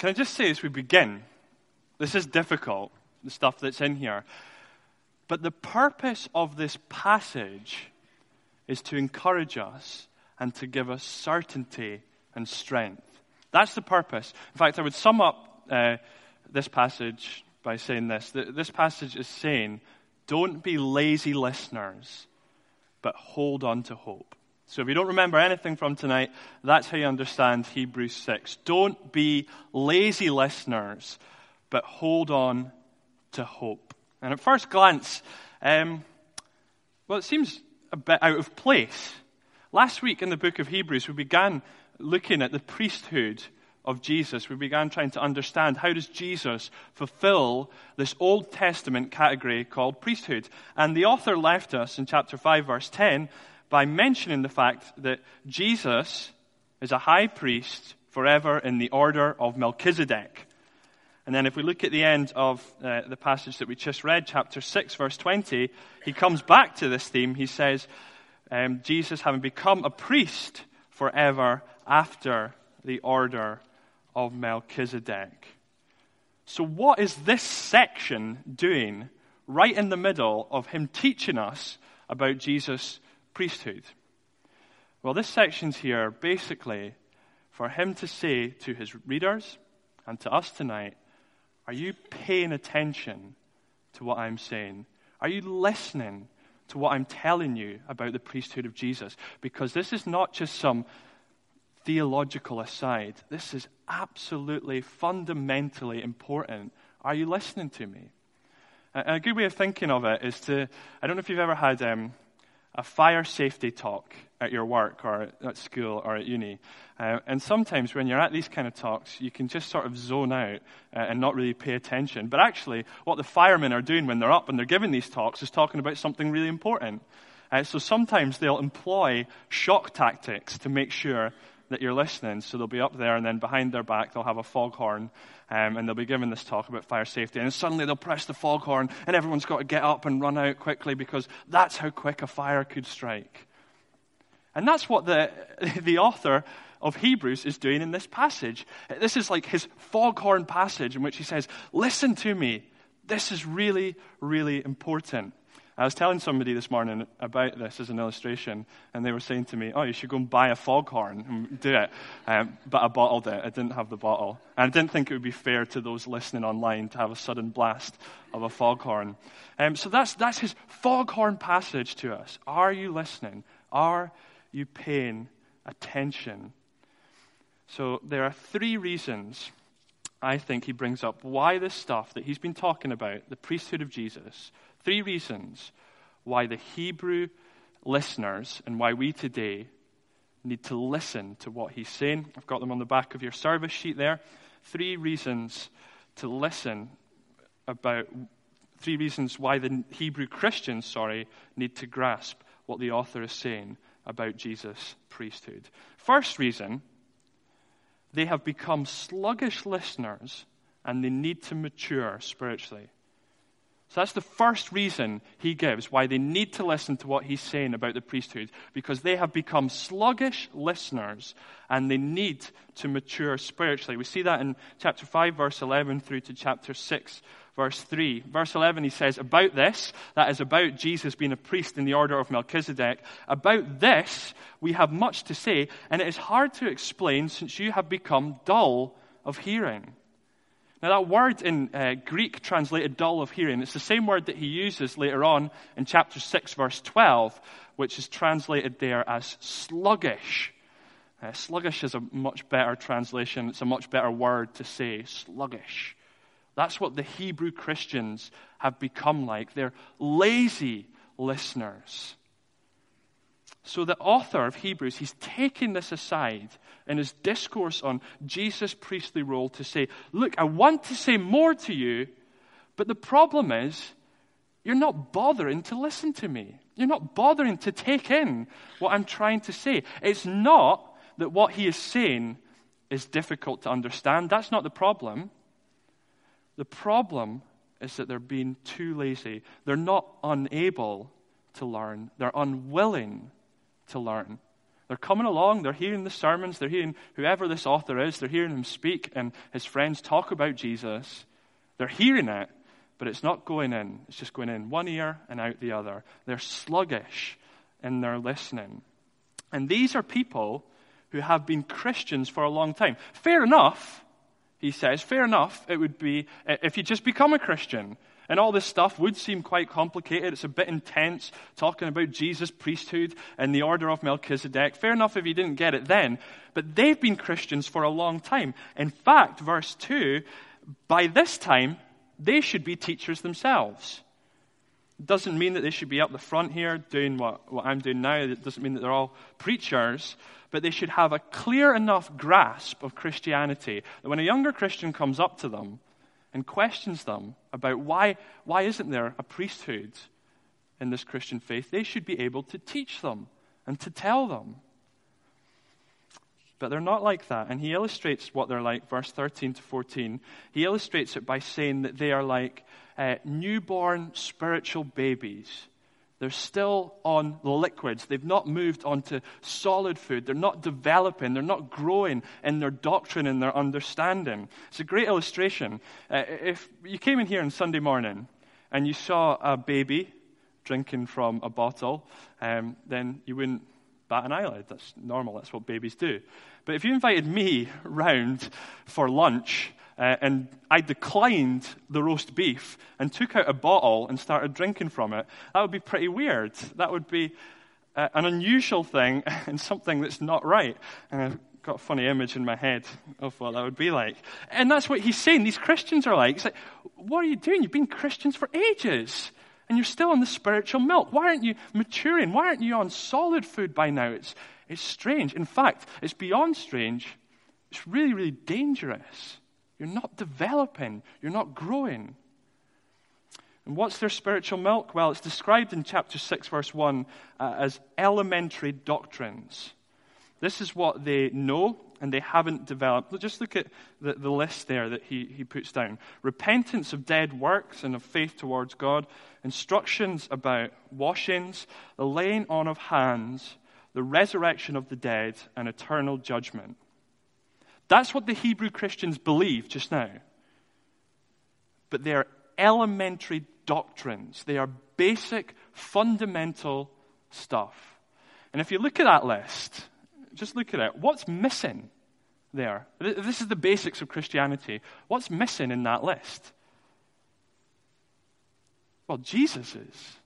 can I just say as we begin, this is difficult, the stuff that's in here. But the purpose of this passage is to encourage us and to give us certainty and strength. That's the purpose. In fact, I would sum up uh, this passage by saying this. This passage is saying, don't be lazy listeners, but hold on to hope. So if you don't remember anything from tonight, that's how you understand Hebrews 6. Don't be lazy listeners, but hold on to hope. And at first glance, um, well, it seems a bit out of place. Last week in the book of Hebrews, we began looking at the priesthood of Jesus. We began trying to understand how does Jesus fulfill this Old Testament category called priesthood. And the author left us in chapter 5, verse 10, by mentioning the fact that Jesus is a high priest forever in the order of Melchizedek. And then if we look at the end of uh, the passage that we just read, chapter 6, verse 20, he comes back to this theme. He says, um, Jesus having become a priest forever after the order of Melchizedek. So, what is this section doing right in the middle of him teaching us about Jesus' priesthood? Well, this section's here basically for him to say to his readers and to us tonight Are you paying attention to what I'm saying? Are you listening to what I'm telling you about the priesthood of Jesus? Because this is not just some theological aside. This is absolutely fundamentally important. Are you listening to me? A good way of thinking of it is to I don't know if you've ever had um, a fire safety talk at your work or at school or at uni. Uh, and sometimes when you're at these kind of talks, you can just sort of zone out uh, and not really pay attention. But actually, what the firemen are doing when they're up and they're giving these talks is talking about something really important. Uh, so sometimes they'll employ shock tactics to make sure that you're listening. So they'll be up there, and then behind their back, they'll have a foghorn, um, and they'll be giving this talk about fire safety. And suddenly they'll press the foghorn, and everyone's got to get up and run out quickly because that's how quick a fire could strike. And that's what the, the author of Hebrews is doing in this passage. This is like his foghorn passage in which he says, Listen to me. This is really, really important. I was telling somebody this morning about this as an illustration, and they were saying to me, Oh, you should go and buy a foghorn and do it. Um, but I bottled it. I didn't have the bottle. And I didn't think it would be fair to those listening online to have a sudden blast of a foghorn. Um, so that's, that's his foghorn passage to us. Are you listening? Are you paying attention? So there are three reasons I think he brings up why this stuff that he's been talking about, the priesthood of Jesus, Three reasons why the Hebrew listeners and why we today need to listen to what he's saying. I've got them on the back of your service sheet there. Three reasons to listen about, three reasons why the Hebrew Christians, sorry, need to grasp what the author is saying about Jesus' priesthood. First reason, they have become sluggish listeners and they need to mature spiritually. So that's the first reason he gives why they need to listen to what he's saying about the priesthood, because they have become sluggish listeners and they need to mature spiritually. We see that in chapter 5, verse 11 through to chapter 6, verse 3. Verse 11, he says, About this, that is about Jesus being a priest in the order of Melchizedek, about this we have much to say, and it is hard to explain since you have become dull of hearing. Now, that word in uh, Greek translated dull of hearing, it's the same word that he uses later on in chapter 6, verse 12, which is translated there as sluggish. Uh, sluggish is a much better translation. It's a much better word to say, sluggish. That's what the Hebrew Christians have become like. They're lazy listeners. So the author of Hebrews, he's taking this aside in his discourse on Jesus' priestly role to say, Look, I want to say more to you, but the problem is you're not bothering to listen to me. You're not bothering to take in what I'm trying to say. It's not that what he is saying is difficult to understand. That's not the problem. The problem is that they're being too lazy. They're not unable to learn, they're unwilling to learn. They're coming along, they're hearing the sermons, they're hearing whoever this author is, they're hearing him speak and his friends talk about Jesus. They're hearing it, but it's not going in. It's just going in one ear and out the other. They're sluggish in their listening. And these are people who have been Christians for a long time. Fair enough, he says, fair enough, it would be if you just become a Christian. And all this stuff would seem quite complicated. It's a bit intense, talking about Jesus' priesthood and the order of Melchizedek. Fair enough if you didn't get it then. But they've been Christians for a long time. In fact, verse 2, by this time, they should be teachers themselves. It doesn't mean that they should be up the front here doing what, what I'm doing now. It doesn't mean that they're all preachers. But they should have a clear enough grasp of Christianity that when a younger Christian comes up to them, and questions them about why, why isn't there a priesthood in this Christian faith, they should be able to teach them and to tell them. But they're not like that. And he illustrates what they're like, verse 13 to 14. He illustrates it by saying that they are like uh, newborn spiritual babies they're still on liquids. They've not moved on to solid food. They're not developing. They're not growing in their doctrine and their understanding. It's a great illustration. Uh, if you came in here on Sunday morning and you saw a baby drinking from a bottle, um, then you wouldn't bat an eyelid. That's normal. That's what babies do. But if you invited me round for lunch uh, and I declined the roast beef and took out a bottle and started drinking from it, that would be pretty weird. That would be uh, an unusual thing and something that's not right. And I've got a funny image in my head of what that would be like. And that's what he's saying. These Christians are like, like, what are you doing? You've been Christians for ages. And you're still on the spiritual milk. Why aren't you maturing? Why aren't you on solid food by now? It's, it's strange. In fact, it's beyond strange. It's really, really dangerous. You're not developing, you're not growing. And what's their spiritual milk? Well, it's described in chapter 6, verse 1 uh, as elementary doctrines. This is what they know and they haven't developed. Just look at the, the list there that he, he puts down repentance of dead works and of faith towards God, instructions about washings, the laying on of hands, the resurrection of the dead, and eternal judgment. That's what the Hebrew Christians believe just now. But they are elementary doctrines, they are basic, fundamental stuff. And if you look at that list, just look at it. What's missing there? This is the basics of Christianity. What's missing in that list? Well, Jesus is.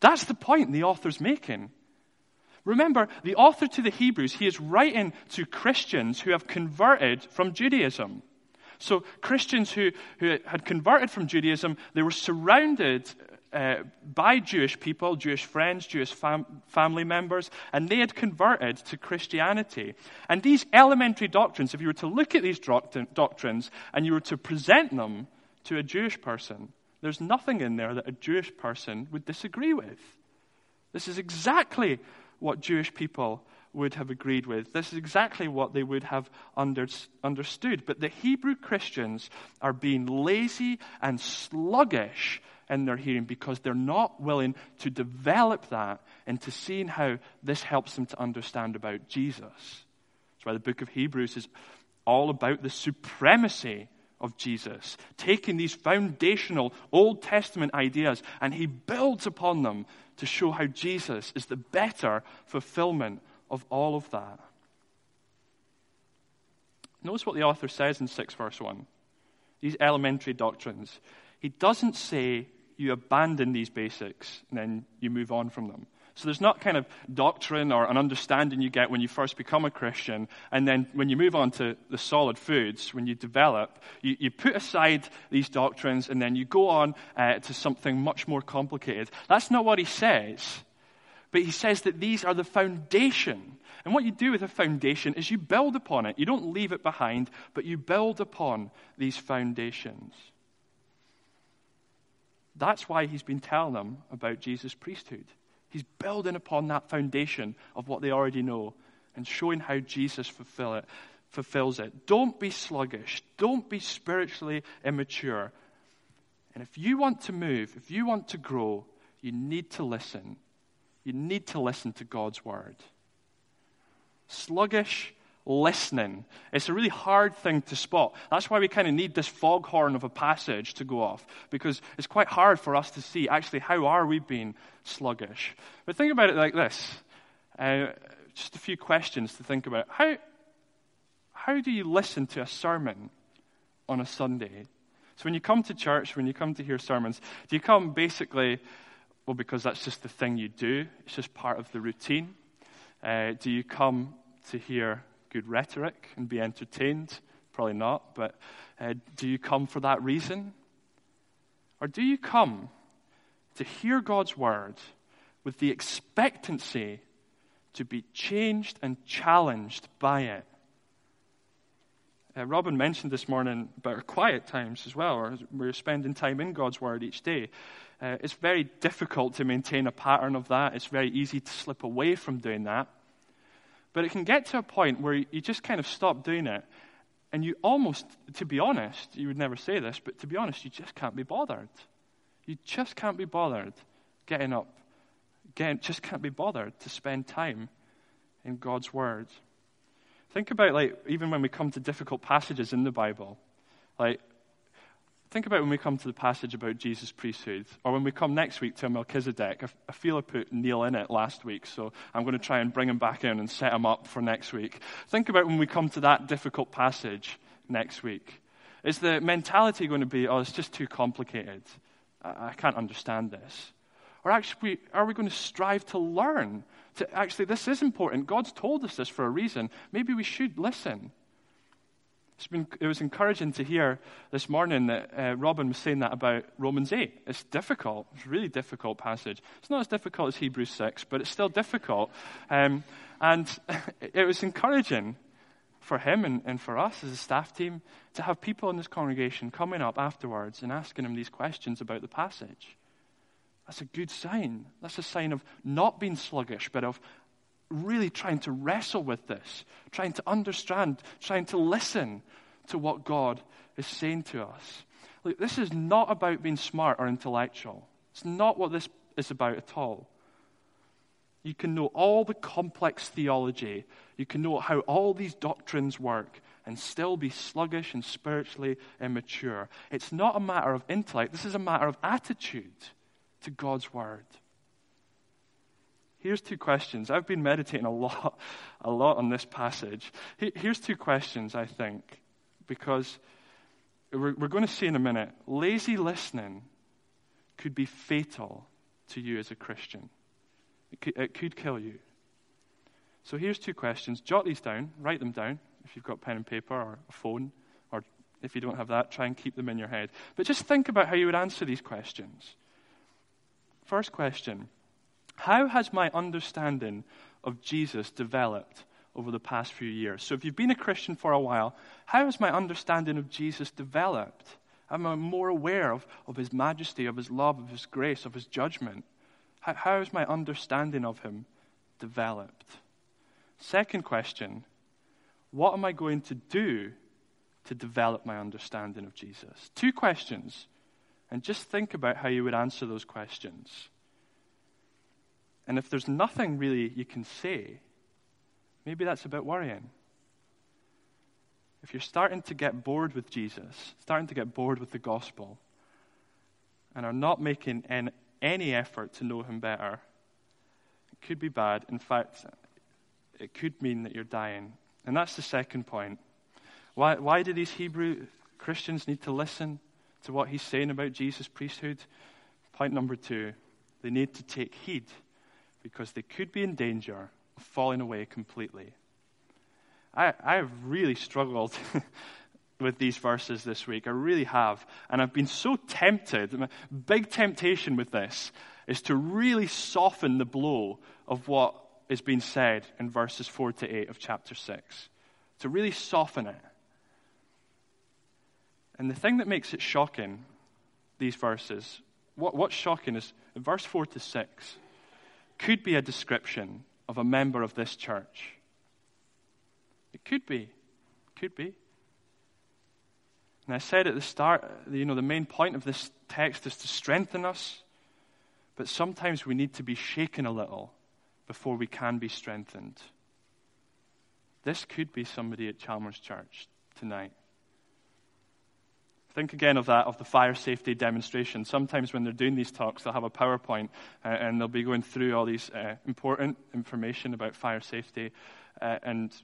That's the point the author's making. Remember, the author to the Hebrews, he is writing to Christians who have converted from Judaism. So, Christians who, who had converted from Judaism, they were surrounded uh, by Jewish people, Jewish friends, Jewish fam- family members, and they had converted to Christianity. And these elementary doctrines, if you were to look at these doctrines and you were to present them to a Jewish person, there's nothing in there that a Jewish person would disagree with. This is exactly what Jewish people would have agreed with. This is exactly what they would have under, understood. But the Hebrew Christians are being lazy and sluggish in their hearing because they're not willing to develop that into seeing how this helps them to understand about Jesus. That's why the book of Hebrews is all about the supremacy of Jesus, taking these foundational Old Testament ideas and he builds upon them to show how Jesus is the better fulfillment of all of that. Notice what the author says in 6 verse 1. These elementary doctrines. He doesn't say you abandon these basics and then you move on from them. So there's not kind of doctrine or an understanding you get when you first become a Christian, and then when you move on to the solid foods, when you develop, you, you put aside these doctrines and then you go on uh, to something much more complicated. That's not what he says. But he says that these are the foundation. And what you do with a foundation is you build upon it. You don't leave it behind, but you build upon these foundations. That's why he's been telling them about Jesus' priesthood. He's building upon that foundation of what they already know and showing how Jesus fulfill it, fulfills it. Don't be sluggish. Don't be spiritually immature. And if you want to move, if you want to grow, you need to listen. You need to listen to God's word. sluggish listening. It's a really hard thing to spot. That's why we kind of need this foghorn of a passage to go off, because it's quite hard for us to see actually how are we being sluggish. But think about it like this. Uh, just a few questions to think about. How, how do you listen to a sermon on a Sunday? So when you come to church, when you come to hear sermons, do you come basically, well, because that's just the thing you do? It's just part of the routine. Uh, do you come to hear good rhetoric and be entertained? Probably not, but uh, do you come for that reason? Or do you come to hear God's word with the expectancy to be changed and challenged by it? Uh, Robin mentioned this morning about our quiet times as well, we're spending time in God's Word each day. Uh, it's very difficult to maintain a pattern of that. It's very easy to slip away from doing that. But it can get to a point where you just kind of stop doing it. And you almost, to be honest, you would never say this, but to be honest, you just can't be bothered. You just can't be bothered getting up. Getting, just can't be bothered to spend time in God's Word. Think about, like, even when we come to difficult passages in the Bible. Like, think about when we come to the passage about Jesus' priesthood, or when we come next week to Melchizedek. I, feel I put Neil in it last week, so I'm going to try and bring him back in and set him up for next week. Think about when we come to that difficult passage next week. Is the mentality going to be, oh, it's just too complicated? I, I can't understand this. Or actually, are we going to strive to learn to actually, this is important. God's told us this for a reason. Maybe we should listen. Been, it was encouraging to hear this morning that uh, Robin was saying that about Romans 8. It's difficult. It's a really difficult passage. It's not as difficult as Hebrews 6, but it's still difficult. Um, and it was encouraging for him and, and for us as a staff team to have people in this congregation coming up afterwards and asking him these questions about the passage. That's a good sign. That's a sign of not being sluggish, but of really trying to wrestle with this, trying to understand, trying to listen to what God is saying to us. Look, this is not about being smart or intellectual. It's not what this is about at all. You can know all the complex theology, you can know how all these doctrines work, and still be sluggish and spiritually immature. It's not a matter of intellect, this is a matter of attitude to God's Word. Here's two questions. I've been meditating a lot, a lot on this passage. Here's two questions, I think, because we're, going to see in a minute lazy listening could be fatal to you as a Christian, it could, it could kill you. So here's two questions. Jot these down, write them down if you've got pen and paper or a phone, or if you don't have that, try and keep them in your head. But just think about how you would answer these questions. First question How has my understanding of Jesus developed over the past few years? So, if you've been a Christian for a while, how has my understanding of Jesus developed? Am I more aware of, of his majesty, of his love, of his grace, of his judgment? How, how has my understanding of him developed? Second question What am I going to do to develop my understanding of Jesus? Two questions. And just think about how you would answer those questions. And if there's nothing really you can say, maybe that's a bit worrying. If you're starting to get bored with Jesus, starting to get bored with the gospel, and are not making any effort to know him better, it could be bad. In fact, it could mean that you're dying. And that's the second point. Why, why do these Hebrew Christians need to listen? to what he's saying about Jesus' priesthood. Point number two they need to take heed because they could be in danger of falling away completely. I, I have really struggled with these verses this week. I really have. And I've been so tempted. My big temptation with this is to really soften the blow of what is being said in verses 4 to 8 of chapter 6. To really soften it. And the thing that makes it shocking, these verses, what, what's shocking is in verse 4 to 6 could be a description of a member of this church. It could be. Could be. And I said at the start, you know, the main point of this text is to strengthen us, but sometimes we need to be shaken a little before we can be strengthened. This could be somebody at Chalmers Church tonight. Think again of that, of the fire safety demonstration. Sometimes when they're doing these talks, they'll have a PowerPoint uh, and they'll be going through all these uh, important information about fire safety. Uh, and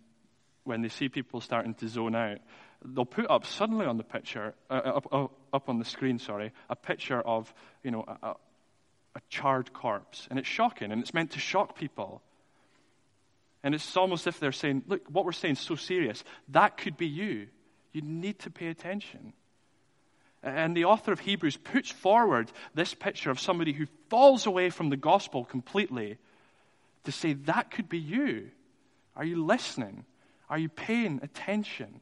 when they see people starting to zone out, they'll put up suddenly on the picture, uh, up, up, up, on the screen, sorry, a picture of, you know, a, a charred corpse. And it's shocking, and it's meant to shock people. And it's almost as if they're saying, look, what we're saying is so serious. That could be you. You need to pay attention. And the author of Hebrews puts forward this picture of somebody who falls away from the gospel completely to say, that could be you. Are you listening? Are you paying attention?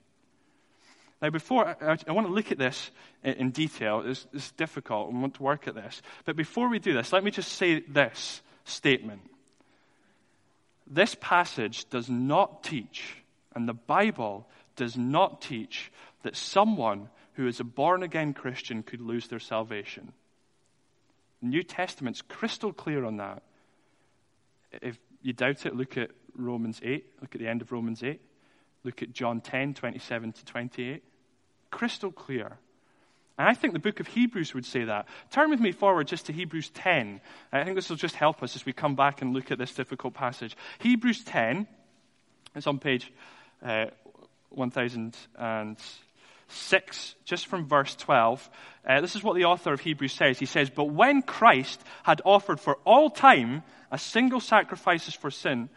Now, before I, I want to look at this in, detail, it's, it's difficult. We want to work at this. But before we do this, let me just say this statement. This passage does not teach, and the Bible does not teach, that someone who is a born again Christian could lose their salvation. The New Testament's crystal clear on that. If you doubt it, look at Romans 8. Look at the end of Romans 8. Look at John 10, 27 to 28. Crystal clear. And I think the book of Hebrews would say that. Turn with me forward just to Hebrews 10. I think this will just help us as we come back and look at this difficult passage. Hebrews 10, it's on page uh, 1000 and 6, just from verse 12. Uh, this is what the author of Hebrews says. He says, But when Christ had offered for all time a single sacrifice for sin,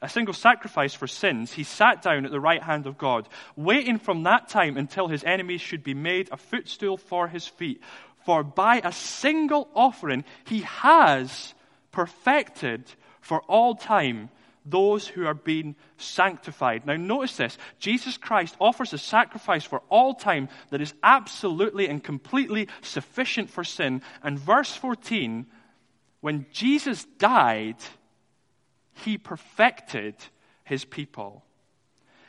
a single sacrifice for sins, he sat down at the right hand of God, waiting from that time until his enemies should be made a footstool for his feet. For by a single offering he has perfected for all time those who are being sanctified. Now, notice this Jesus Christ offers a sacrifice for all time that is absolutely and completely sufficient for sin. And verse 14, when Jesus died, he perfected his people.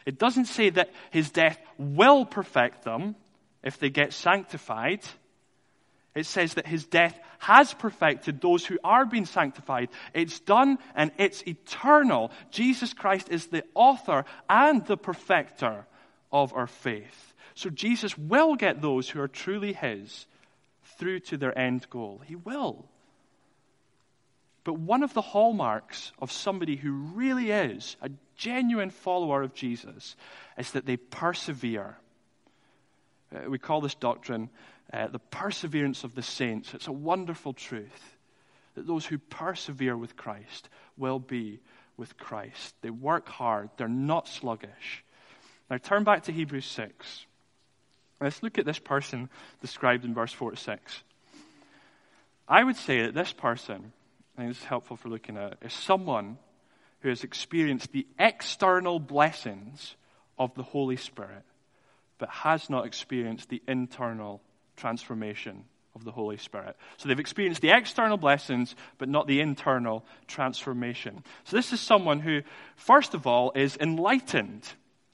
It doesn't say that his death will perfect them if they get sanctified. It says that his death has perfected those who are being sanctified. It's done and it's eternal. Jesus Christ is the author and the perfecter of our faith. So Jesus will get those who are truly his through to their end goal. He will. But one of the hallmarks of somebody who really is a genuine follower of Jesus is that they persevere. Uh, we call this doctrine uh, the perseverance of the saints. It's a wonderful truth that those who persevere with Christ will be with Christ. They work hard, they're not sluggish. Now turn back to Hebrews 6. Let's look at this person described in verse 4 to 6. I would say that this person, think this is helpful for looking at, is someone who has experienced the external blessings of the Holy Spirit, but has not experienced the internal transformation of the Holy Spirit. So they've experienced the external blessings, but not the internal transformation. So this is someone who, first of all, is enlightened.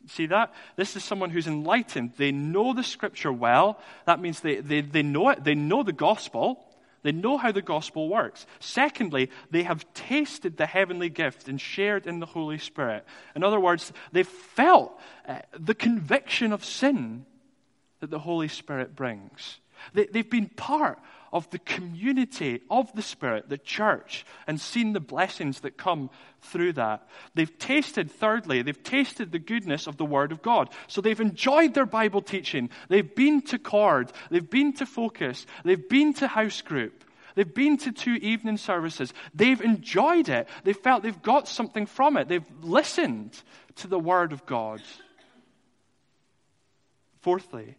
See that? This is someone who's enlightened. They know the scripture well. That means they, they, they know it. They know the gospel. They know how the gospel works. Secondly, they have tasted the heavenly gift and shared in the Holy Spirit. In other words, they've felt uh, the conviction of sin that the Holy Spirit brings. They, they've been part of the community of the Spirit, the church, and seen the blessings that come through that. They've tasted, thirdly, they've tasted the goodness of the Word of God. So they've enjoyed their Bible teaching. They've been to Cord. They've been to Focus. They've been to House Group. They've been to two evening services. They've enjoyed it. They felt they've got something from it. They've listened to the Word of God. Fourthly,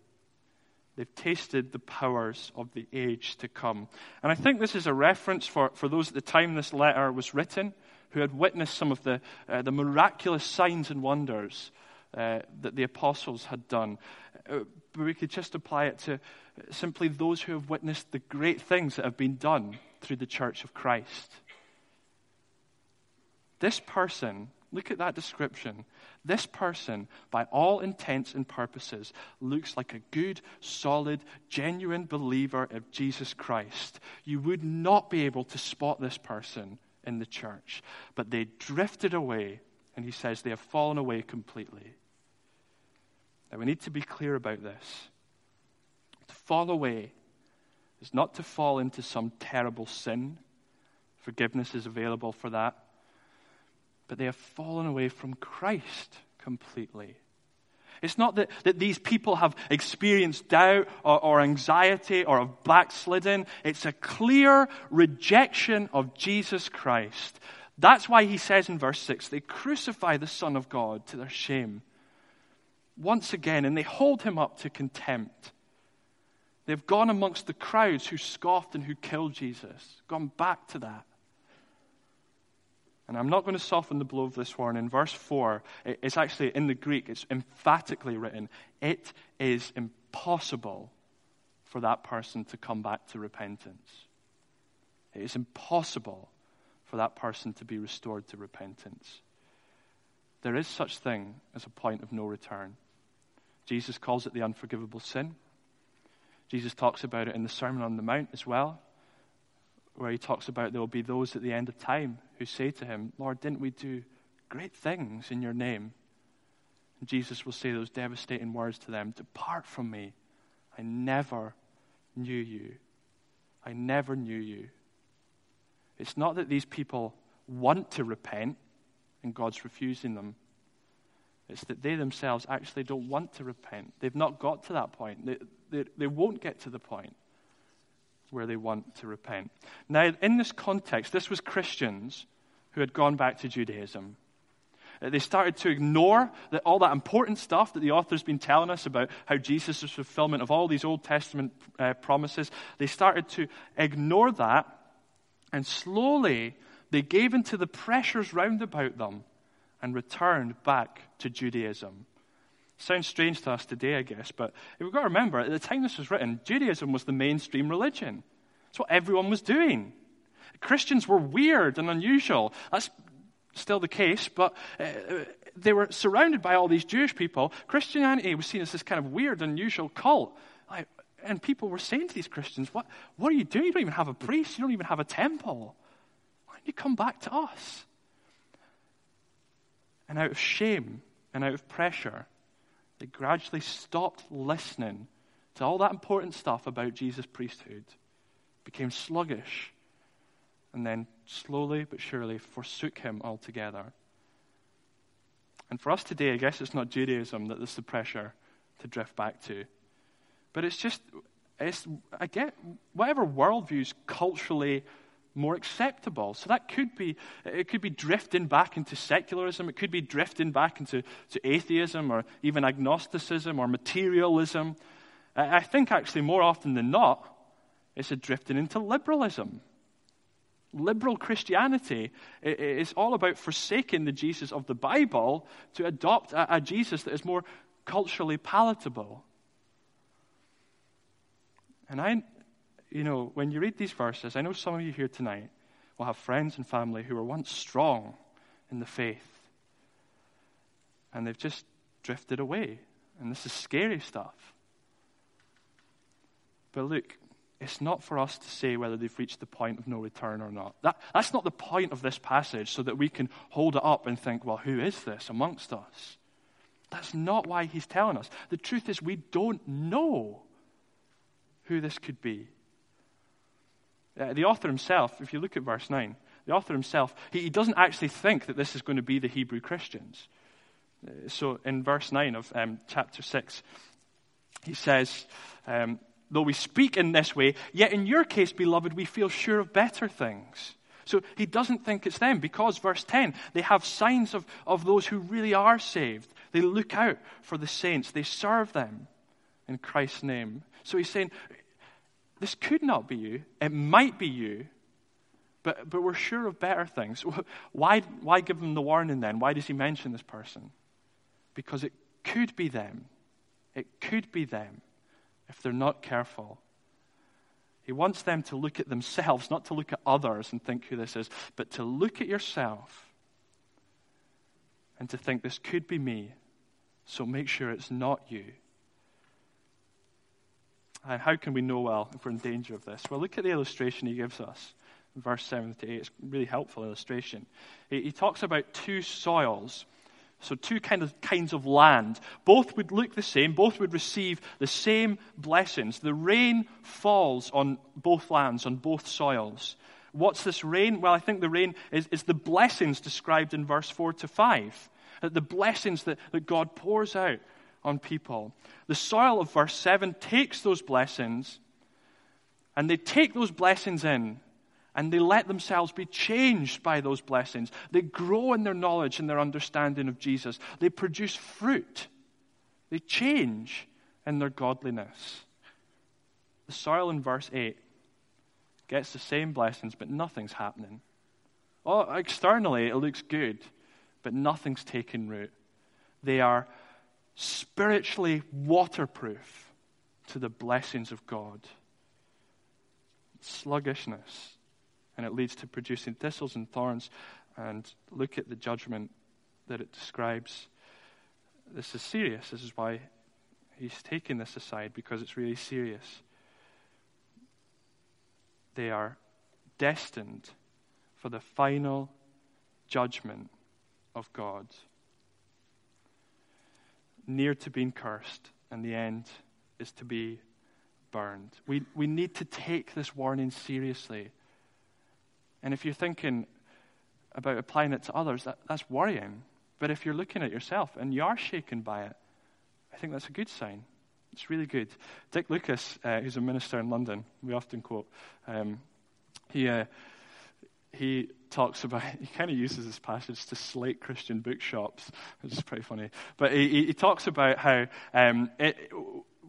They've tasted the powers of the age to come. And I think this is a reference for, for those at the time this letter was written who had witnessed some of the, uh, the miraculous signs and wonders uh, that the apostles had done. Uh, but we could just apply it to simply those who have witnessed the great things that have been done through the church of Christ. This person Look at that description. This person, by all intents and purposes, looks like a good, solid, genuine believer of Jesus Christ. You would not be able to spot this person in the church, but they drifted away And he says they have fallen away completely. Now we need to be clear about this. To fall away is not to fall into some terrible sin. Forgiveness is available for that. But they have fallen away from Christ completely. It's not that, that these people have experienced doubt or, or anxiety or have backslidden. It's a clear rejection of Jesus Christ. That's why he says in verse 6 they crucify the Son of God to their shame. Once again, and they hold him up to contempt. They've gone amongst the crowds who scoffed and who killed Jesus, gone back to that. And I'm not going to soften the blow of this one. In verse 4, it's actually in the Greek, it's emphatically written it is impossible for that person to come back to repentance. It is impossible for that person to be restored to repentance. There is such thing as a point of no return. Jesus calls it the unforgivable sin. Jesus talks about it in the Sermon on the Mount as well where he talks about there will be those at the end of time who say to him, Lord, didn't we do great things in your name? And Jesus will say those devastating words to them Depart from me. I never knew you. I never knew you. It's not that these people want to repent and God's refusing them. It's that they themselves actually don't want to repent. They've not got to that point. They, they, they won't get to the point where they want to repent. Now, in this context, this was Christians who had gone back to Judaism. Uh, they started to ignore the, all that important stuff that the author's been telling us about how Jesus fulfillment of all these Old Testament uh, promises. They started to ignore that, and slowly they gave into the pressures round about them and returned back to Judaism. Sounds strange to us today, I guess, but we've got to remember at the time this was written, Judaism was the mainstream religion. It's what everyone was doing. Christians were weird and unusual. That's still the case, but uh, they were surrounded by all these Jewish people. Christianity was seen as this kind of weird, unusual cult. And people were saying to these Christians, what, what are you doing? You don't even have a priest, you don't even have a temple. Why don't you come back to us? And out of shame and out of pressure, they gradually stopped listening to all that important stuff about Jesus' priesthood, became sluggish, and then slowly but surely forsook him altogether. And for us today, I guess it's not Judaism that there's the pressure to drift back to. But it's just, it's, I get whatever worldviews culturally more acceptable. So that could be, it could be drifting back into secularism, it could be drifting back into to atheism or even agnosticism or materialism. I think actually more often than not, it's a drifting into liberalism. Liberal Christianity is all about forsaking the Jesus of the Bible to adopt a, Jesus that is more culturally palatable. And I, you know, when you read these verses, I know some of you here tonight will have friends and family who were once strong in the faith and they've just drifted away. And this is scary stuff. But look, it's not for us to say whether they've reached the point of no return or not. That, that's not the point of this passage, so that we can hold it up and think, well, who is this amongst us? That's not why he's telling us. The truth is, we don't know who this could be. Uh, the author himself, if you look at verse 9, the author himself, he, he doesn't actually think that this is going to be the Hebrew Christians. Uh, so in verse 9 of um, chapter 6, he says, um, Though we speak in this way, yet in your case, beloved, we feel sure of better things. So he doesn't think it's them because, verse 10, they have signs of, of those who really are saved. They look out for the saints, they serve them in Christ's name. So he's saying, this could not be you. It might be you, but, but we're sure of better things. Why, why give them the warning then? Why does he mention this person? Because it could be them. It could be them if they're not careful. He wants them to look at themselves, not to look at others and think who this is, but to look at yourself and to think, this could be me, so make sure it's not you. And how can we know well if we're in danger of this? Well, look at the illustration he gives us. verse 7 to 8. It's a really helpful illustration. He, he talks about two soils. So, two kind of kinds of land. Both would look the same, both would receive the same blessings. The rain falls on both lands, on both soils. What's this rain? Well, I think the rain is, is the blessings described in verse 4 to 5. The blessings that, that God pours out on people. The soil of verse 7 takes those blessings and they take those blessings in and they let themselves be changed by those blessings. They grow in their knowledge and their understanding of Jesus. They produce fruit. They change in their godliness. The soil in verse 8 gets the same blessings, but nothing's happening. Oh, externally, it looks good, but nothing's taken root. They are spiritually waterproof to the blessings of God. Sluggishness, and it leads to producing thistles and thorns. And look at the judgment that it describes. This is serious. This is why he's taking this aside, because it's really serious. They are destined for the final judgment of God near to being cursed, and the end is to be burned. We, we need to take this warning seriously. And if you're thinking about applying it to others, that, that's worrying. But if you're looking at yourself and you are shaken by it, I think that's a good sign. It's really good. Dick Lucas, uh, who's a minister in London, we often quote, um, he, uh, he talks about, he kind of uses this passage to slate Christian bookshops, which is pretty funny. But he, he talks about how um, it,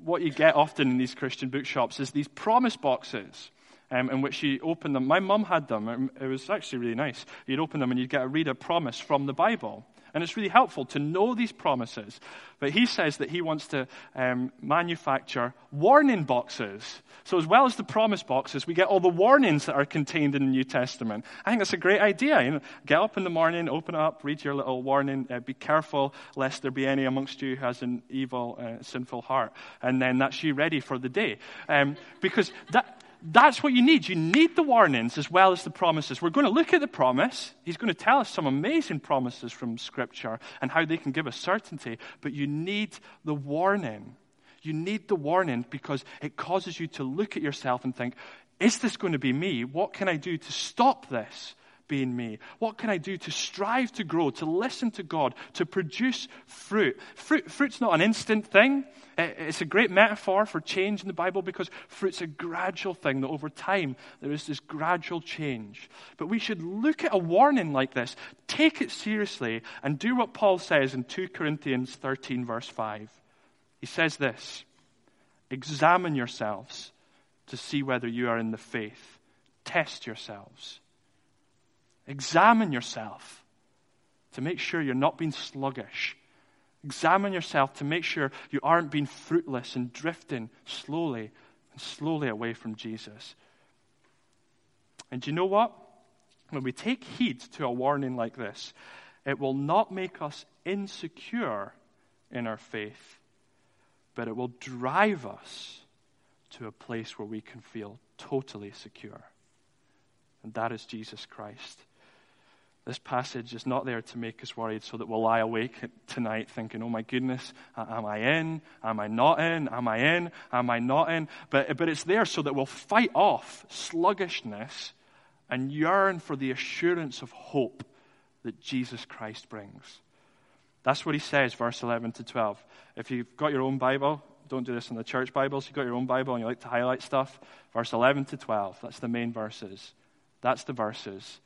what you get often in these Christian bookshops is these promise boxes. Um, in which you open them. My mum had them. It was actually really nice. You'd open them and you'd get to read a promise from the Bible. And it's really helpful to know these promises. But he says that he wants to um, manufacture warning boxes. So, as well as the promise boxes, we get all the warnings that are contained in the New Testament. I think that's a great idea. You know, get up in the morning, open up, read your little warning. Uh, be careful lest there be any amongst you who has an evil, uh, sinful heart. And then that's you ready for the day. Um, because that, that's what you need. You need the warnings as well as the promises. We're going to look at the promise. He's going to tell us some amazing promises from Scripture and how they can give us certainty. But you need the warning. You need the warning because it causes you to look at yourself and think, is this going to be me? What can I do to stop this? Being me? What can I do to strive to grow, to listen to God, to produce fruit? fruit fruit's not an instant thing. It's a great metaphor for change in the Bible because fruit's a gradual thing that over time there is this gradual change. But we should look at a warning like this, take it seriously, and do what Paul says in 2 Corinthians 13, verse 5. He says this Examine yourselves to see whether you are in the faith, test yourselves. Examine yourself to make sure you're not being sluggish. Examine yourself to make sure you aren't being fruitless and drifting slowly and slowly away from Jesus. And you know what? When we take heed to a warning like this, it will not make us insecure in our faith, but it will drive us to a place where we can feel totally secure. And that is Jesus Christ. This passage is not there to make us worried so that we'll lie awake tonight thinking, oh my goodness, am I in? Am I not in? Am I in? Am I not in? But, but it's there so that we'll fight off sluggishness and yearn for the assurance of hope that Jesus Christ brings. That's what he says, verse 11 to 12. If you've got your own Bible, don't do this in the church Bibles. You've got your own Bible and you like to highlight stuff. Verse 11 to 12, that's the main verses. That's the verses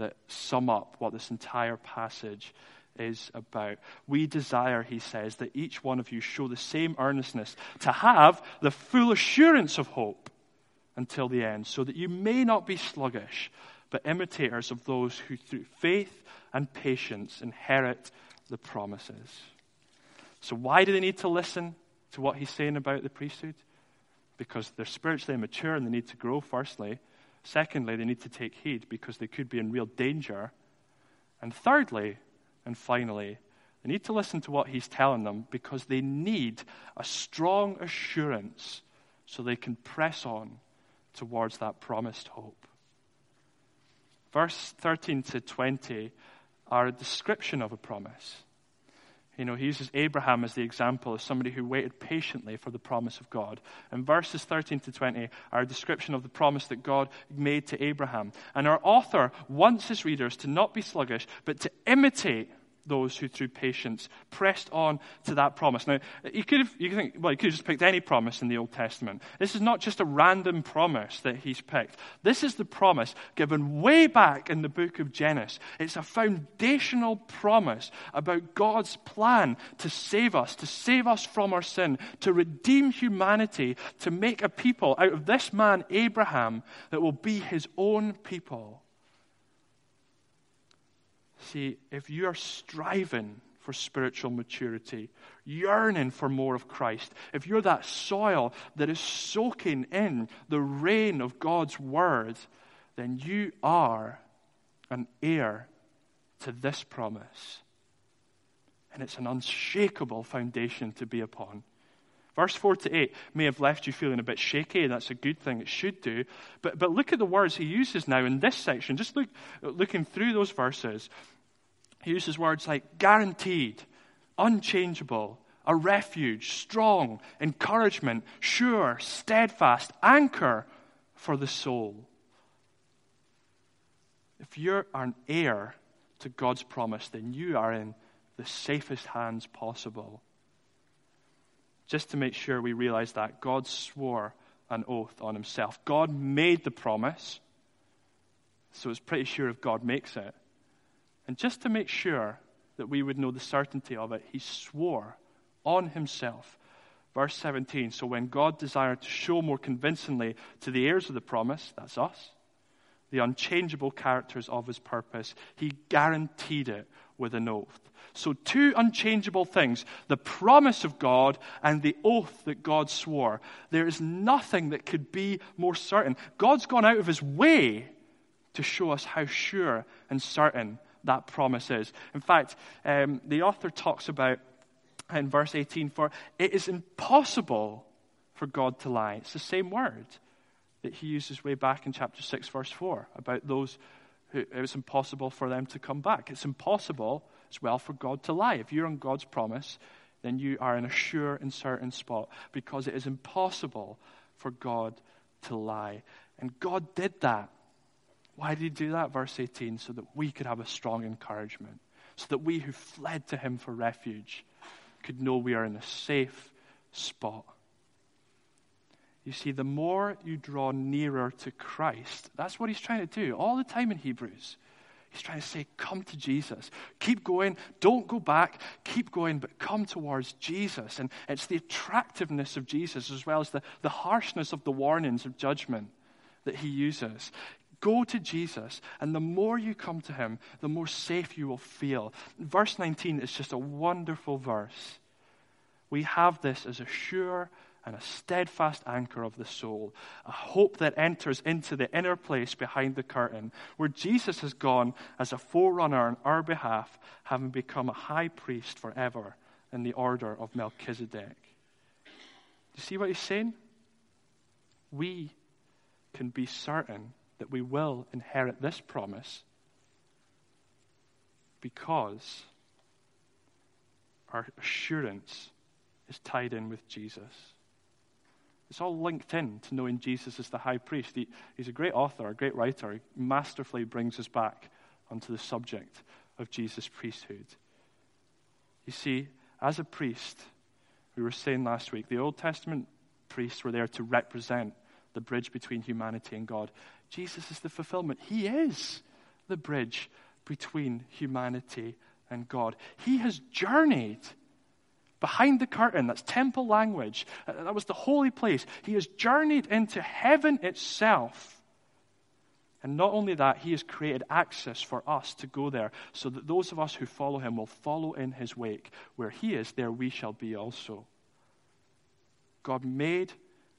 that sum up what this entire passage is about. We desire, he says, that each one of you show the same earnestness to have the full assurance of hope until the end, so that you may not be sluggish, but imitators of those who through faith and patience inherit the promises. So, why do they need to listen to what he's saying about the priesthood? Because they're spiritually immature and they need to grow, firstly. Secondly, they need to take heed because they could be in real danger. And thirdly, and finally, they need to listen to what he's telling them because they need a strong assurance so they can press on towards that promised hope. Verse 13 to 20 are a description of a promise. You know, he uses Abraham as the example of somebody who waited patiently for the promise of God. And verses 13 to 20 are a description of the promise that God made to Abraham. And our author wants his readers to not be sluggish, but to imitate those who through patience pressed on to that promise. Now, you could have, you could think, well, you could have just picked any promise in the Old Testament. This is not just a random promise that he's picked. This is the promise given way back in the book of Genesis. It's a foundational promise about God's plan to save us, to save us from our sin, to redeem humanity, to make a people out of this man, Abraham, that will be his own people. See, if you are striving for spiritual maturity, yearning for more of Christ, if you're that soil that is soaking in the rain of God's word, then you are an heir to this promise. And it's an unshakable foundation to be upon. Verse 4 to 8 may have left you feeling a bit shaky. and That's a good thing. It should do. But, but look at the words he uses now in this section. Just look, looking through those verses. He uses words like guaranteed, unchangeable, a refuge, strong, encouragement, sure, steadfast, anchor for the soul. If you're an heir to God's promise, then you are in the safest hands possible. Just to make sure we realize that, God swore an oath on himself. God made the promise, so it's pretty sure if God makes it. And just to make sure that we would know the certainty of it, he swore on himself. Verse 17 So when God desired to show more convincingly to the heirs of the promise, that's us, the unchangeable characters of his purpose, he guaranteed it with an oath. So, two unchangeable things the promise of God and the oath that God swore. There is nothing that could be more certain. God's gone out of his way to show us how sure and certain that promise is. In fact, um, the author talks about in verse 18, for it is impossible for God to lie. It's the same word that he uses way back in chapter 6, verse 4, about those it was impossible for them to come back. It's impossible as well for God to lie. If you're on God's promise, then you are in a sure and certain spot because it is impossible for God to lie. And God did that why did he do that? Verse 18, so that we could have a strong encouragement, so that we who fled to him for refuge could know we are in a safe spot. You see, the more you draw nearer to Christ, that's what he's trying to do all the time in Hebrews. He's trying to say, Come to Jesus. Keep going. Don't go back. Keep going, but come towards Jesus. And it's the attractiveness of Jesus as well as the, the harshness of the warnings of judgment that he uses. Go to Jesus, and the more you come to him, the more safe you will feel. Verse 19 is just a wonderful verse. We have this as a sure and a steadfast anchor of the soul, a hope that enters into the inner place behind the curtain, where Jesus has gone as a forerunner on our behalf, having become a high priest forever in the order of Melchizedek. Do you see what he's saying? We can be certain that we will inherit this promise because our assurance is tied in with Jesus. It's all linked in to knowing Jesus as the high priest. He, he's a great author, a great writer. He masterfully brings us back onto the subject of Jesus' priesthood. You see, as a priest, we were saying last week, the Old Testament priests were there to represent the bridge between humanity and God. Jesus is the fulfillment. He is the bridge between humanity and God. He has journeyed behind the curtain. That's temple language. Uh, that was the holy place. He has journeyed into heaven itself. And not only that, he has created access for us to go there so that those of us who follow him will follow in his wake. Where he is, there we shall be also. God made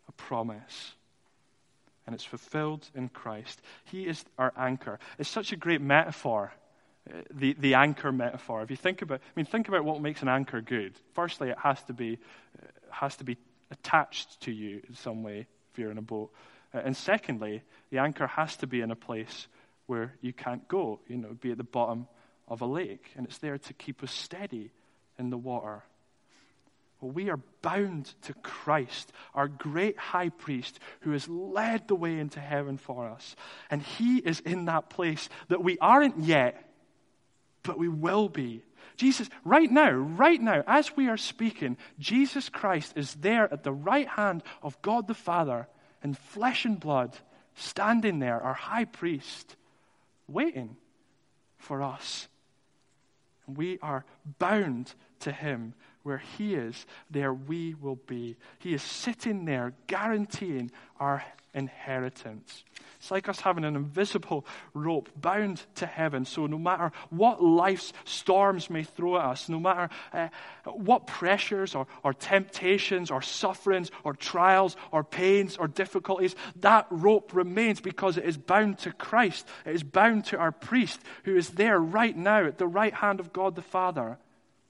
a promise and it's fulfilled in Christ. He is our anchor. It's such a great metaphor, the, the anchor metaphor. If you think about, I mean, think about what makes an anchor good. Firstly, it has to be, uh, has to be attached to you in some way if you're in a boat. Uh, and secondly, the anchor has to be in a place where you can't go, you know, be at the bottom of a lake, and it's there to keep us steady in the water. Well, we are bound to Christ, our great high priest, who has led the way into heaven for us. And he is in that place that we aren't yet, but we will be. Jesus, right now, right now, as we are speaking, Jesus Christ is there at the right hand of God the Father in flesh and blood, standing there, our high priest, waiting for us. We are bound to him. Where he is, there we will be. He is sitting there guaranteeing our inheritance. It's like us having an invisible rope bound to heaven. So no matter what life's storms may throw at us, no matter uh, what pressures or, or temptations or sufferings or trials or pains or difficulties, that rope remains because it is bound to Christ. It is bound to our priest who is there right now at the right hand of God the Father,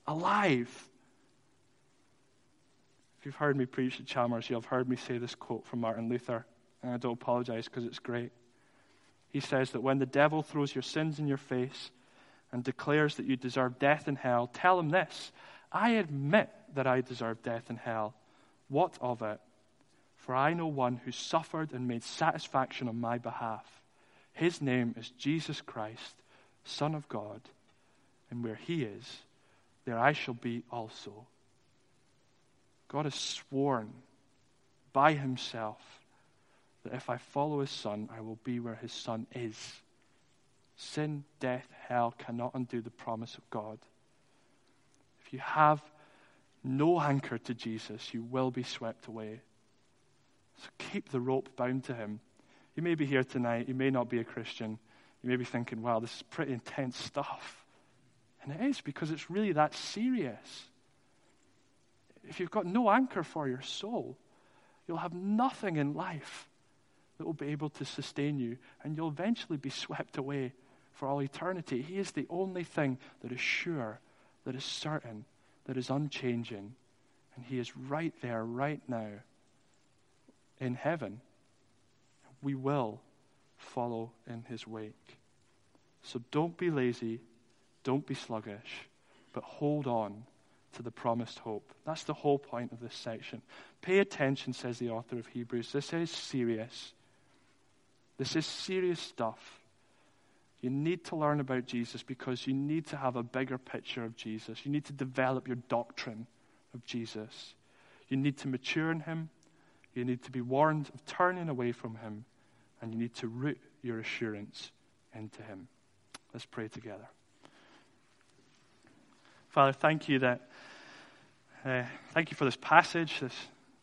alive. If you've heard me preach at Chalmers, you'll have heard me say this quote from Martin Luther and I don't apologize because it's great. He says that when the devil throws your sins in your face and declares that you deserve death and hell, tell him this I admit that I deserve death and hell. What of it? For I know one who suffered and made satisfaction on my behalf. His name is Jesus Christ, Son of God, and where he is, there I shall be also. God has sworn by himself that if I follow his son, I will be where his son is. Sin, death, hell cannot undo the promise of God. If you have no anchor to Jesus, you will be swept away. So keep the rope bound to him. You may be here tonight, you may not be a Christian. You may be thinking, wow, this is pretty intense stuff. And it is because it's really that serious. If you've got no anchor for your soul, you'll have nothing in life that will be able to sustain you, and you'll eventually be swept away for all eternity. He is the only thing that is sure, that is certain, that is unchanging. And He is right there, right now, in heaven. We will follow in His wake. So don't be lazy, don't be sluggish, but hold on to the promised hope. That's the whole point of this section. Pay attention, says the author of Hebrews. This is serious. This is serious stuff. You need to learn about Jesus because you need to have a bigger picture of Jesus. You need to develop your doctrine of Jesus. You need to mature in Him. You need to be warned of turning away from Him. And you need to root your assurance into Him. Let's pray together. Father, thank you that. Uh, thank you for this passage, this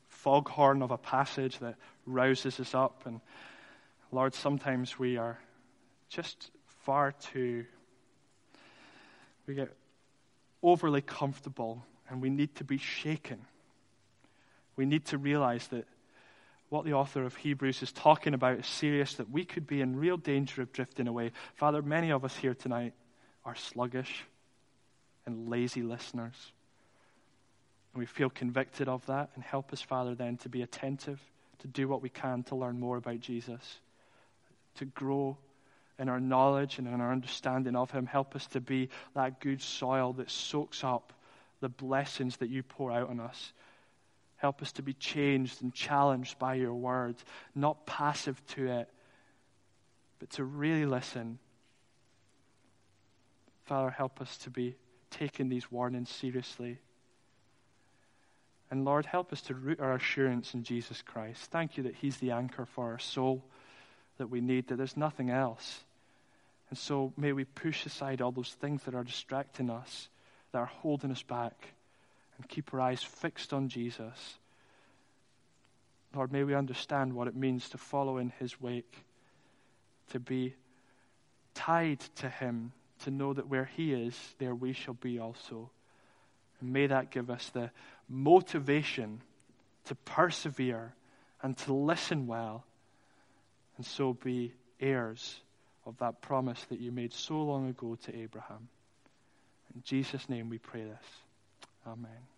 foghorn of a passage that rouses us up and Lord, sometimes we are just far too, we get overly comfortable and we need to be shaken. We need to realize that what the author of Hebrews is talking about is serious, that we could be in real danger of drifting away. Father, many of us here tonight are sluggish and lazy listeners. And we feel convicted of that. And help us, Father, then to be attentive, to do what we can to learn more about Jesus to grow in our knowledge and in our understanding of Him. Help us to be that good soil that soaks up the blessings that you pour out on us. Help us to be changed and challenged by your word, not passive to it, but to really listen. Father, help us to be taking these warnings seriously. And Lord, help us to root our assurance in Jesus Christ. Thank you that He's the anchor for our soul that we need, that there's nothing else. And so may we push aside all those things that are distracting us, that are holding us back, and keep our eyes fixed on Jesus. Lord, may we understand what it means to follow in his wake, to be tied to him, to know that where he is, there we shall be also. And may that give us the motivation to persevere and to listen well and so be heirs of that promise that you made so long ago to Abraham. In Jesus' name we pray this. Amen.